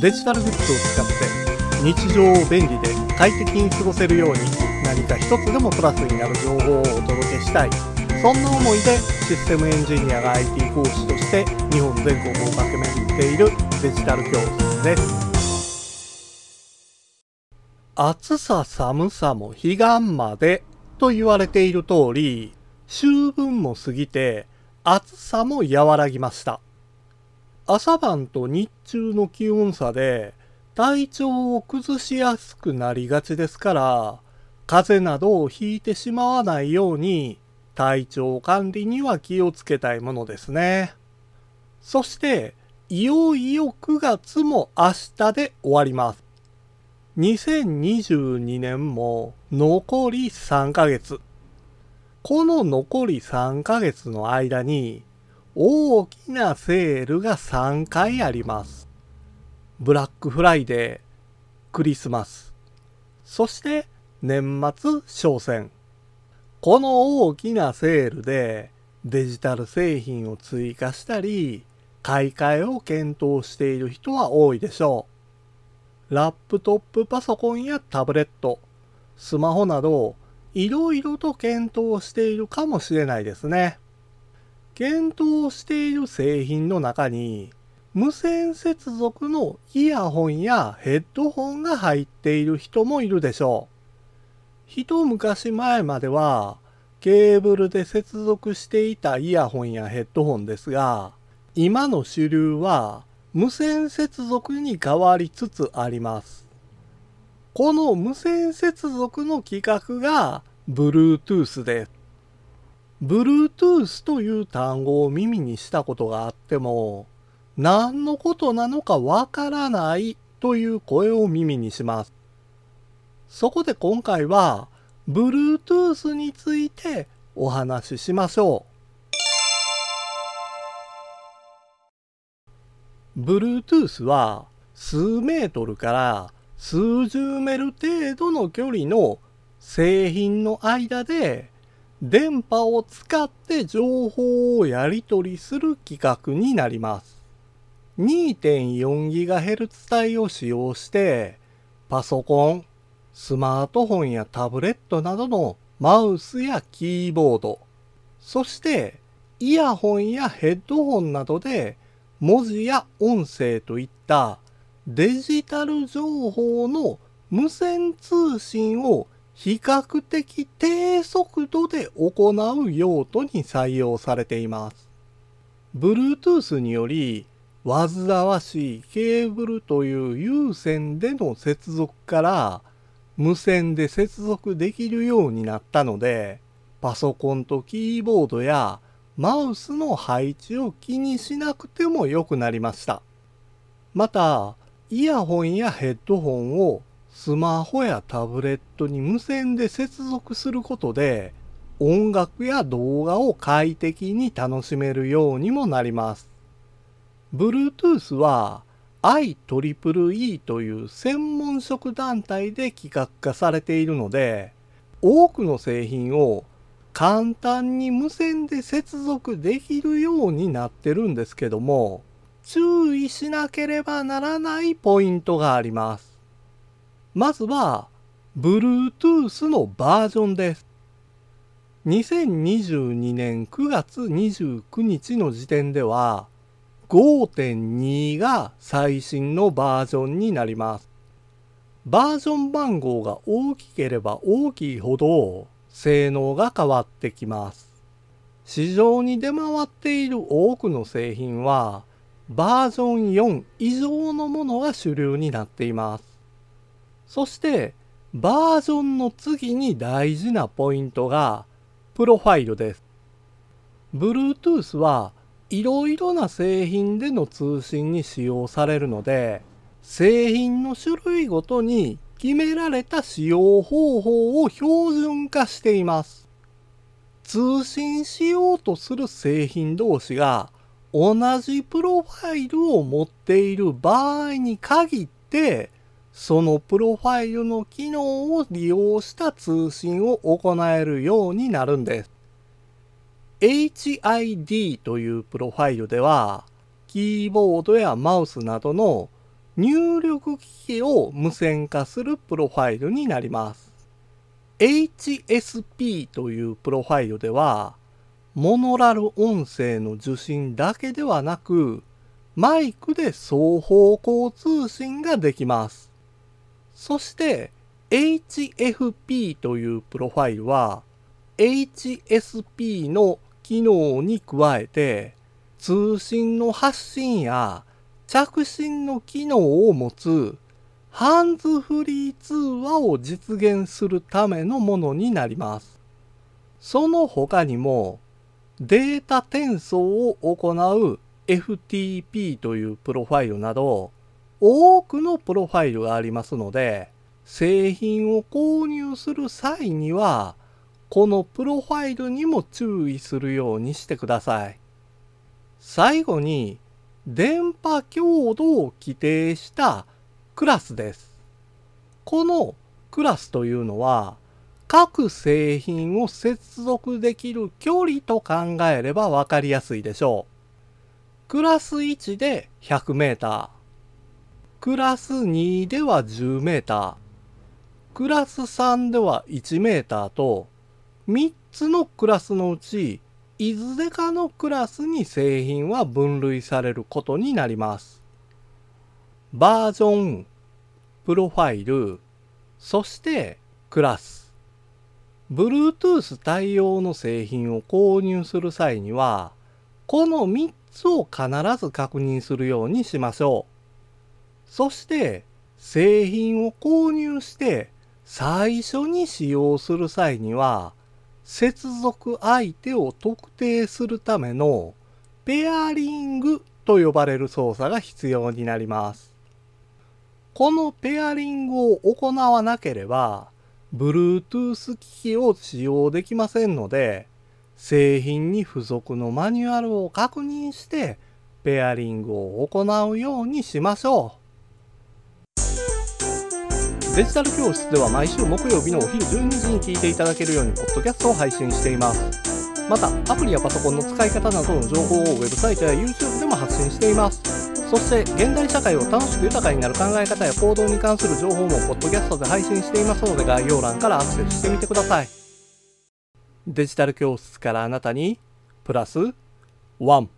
デジタルグッズを使って日常を便利で快適に過ごせるように何か一つでもプラスになる情報をお届けしたい。そんな思いでシステムエンジニアが IT 講師として日本全国を駆け巡っているデジタル教室です。暑さ寒さも彼岸までと言われている通り秋分も過ぎて暑さも和らぎました。朝晩と日中の気温差で体調を崩しやすくなりがちですから、風邪などをひいてしまわないように体調管理には気をつけたいものですね。そして、いよいよ9月も明日で終わります。2022年も残り3ヶ月。この残り3ヶ月の間に大きなセールが3回あります。ブラックフライデー、クリスマス、そして年末商戦。この大きなセールでデジタル製品を追加したり、買い替えを検討している人は多いでしょう。ラップトップパソコンやタブレット、スマホなど、いろいろと検討しているかもしれないですね。検討している製品の中に無線接続のイヤホンやヘッドホンが入っている人もいるでしょう。一昔前まではケーブルで接続していたイヤホンやヘッドホンですが、今の主流は無線接続に変わりつつあります。この無線接続の規格が Bluetooth です。Bluetooth という単語を耳にしたことがあっても、何のことなのかわからないという声を耳にします。そこで今回は、Bluetooth についてお話ししましょう。Bluetooth は数メートルから数十メル程度の距離の製品の間で電波を使って情報をやり取りする規格になります。2.4GHz 帯を使用して、パソコン、スマートフォンやタブレットなどのマウスやキーボード、そしてイヤホンやヘッドホンなどで文字や音声といったデジタル情報の無線通信を比較的低速度で行う用途に採用されています。Bluetooth により、煩わしいケーブルという有線での接続から無線で接続できるようになったので、パソコンとキーボードやマウスの配置を気にしなくても良くなりました。また、イヤホンやヘッドホンをスマホやタブレットに無線で接続することで音楽や動画を快適に楽しめるようにもなります。Bluetooth は IEEE という専門職団体で企画化されているので多くの製品を簡単に無線で接続できるようになってるんですけども注意しなければならないポイントがあります。まずは、Bluetooth のバージョンです。2022年9月29日の時点では、5.2が最新のバージョンになります。バージョン番号が大きければ大きいほど性能が変わってきます。市場に出回っている多くの製品はバージョン4以上のものが主流になっています。そしてバージョンの次に大事なポイントがプロファイルです。Bluetooth はいろいろな製品での通信に使用されるので製品の種類ごとに決められた使用方法を標準化しています。通信しようとする製品同士が同じプロファイルを持っている場合に限ってそのプロファイルの機能を利用した通信を行えるようになるんです。HID というプロファイルでは、キーボードやマウスなどの入力機器を無線化するプロファイルになります。HSP というプロファイルでは、モノラル音声の受信だけではなく、マイクで双方向通信ができます。そして HFP というプロファイルは HSP の機能に加えて通信の発信や着信の機能を持つハンズフリー通話を実現するためのものになります。その他にもデータ転送を行う FTP というプロファイルなど多くのプロファイルがありますので製品を購入する際にはこのプロファイルにも注意するようにしてください。最後に電波強度を規定したクラスです。このクラスというのは各製品を接続できる距離と考えればわかりやすいでしょう。クラス1で100メーター。クラス2では10メーター。クラス3では1メーターと3つのクラスのうちいずれかのクラスに製品は分類されることになります。バージョン、プロファイル、そしてクラス。Bluetooth 対応の製品を購入する際には、この3つを必ず確認するようにしましょう。そして、製品を購入して最初に使用する際には、接続相手を特定するためのペアリングと呼ばれる操作が必要になります。このペアリングを行わなければ Bluetooth 機器を使用できませんので製品に付属のマニュアルを確認してペアリングを行うようにしましょう。デジタル教室では毎週木曜日のお昼12時に聞いていただけるようにポッドキャストを配信しています。またアプリやパソコンの使い方などの情報をウェブサイトや YouTube でも発信しています。そして現代社会を楽しく豊かになる考え方や行動に関する情報もポッドキャストで配信していますので概要欄からアクセスしてみてください。デジタル教室からあなたにプラス1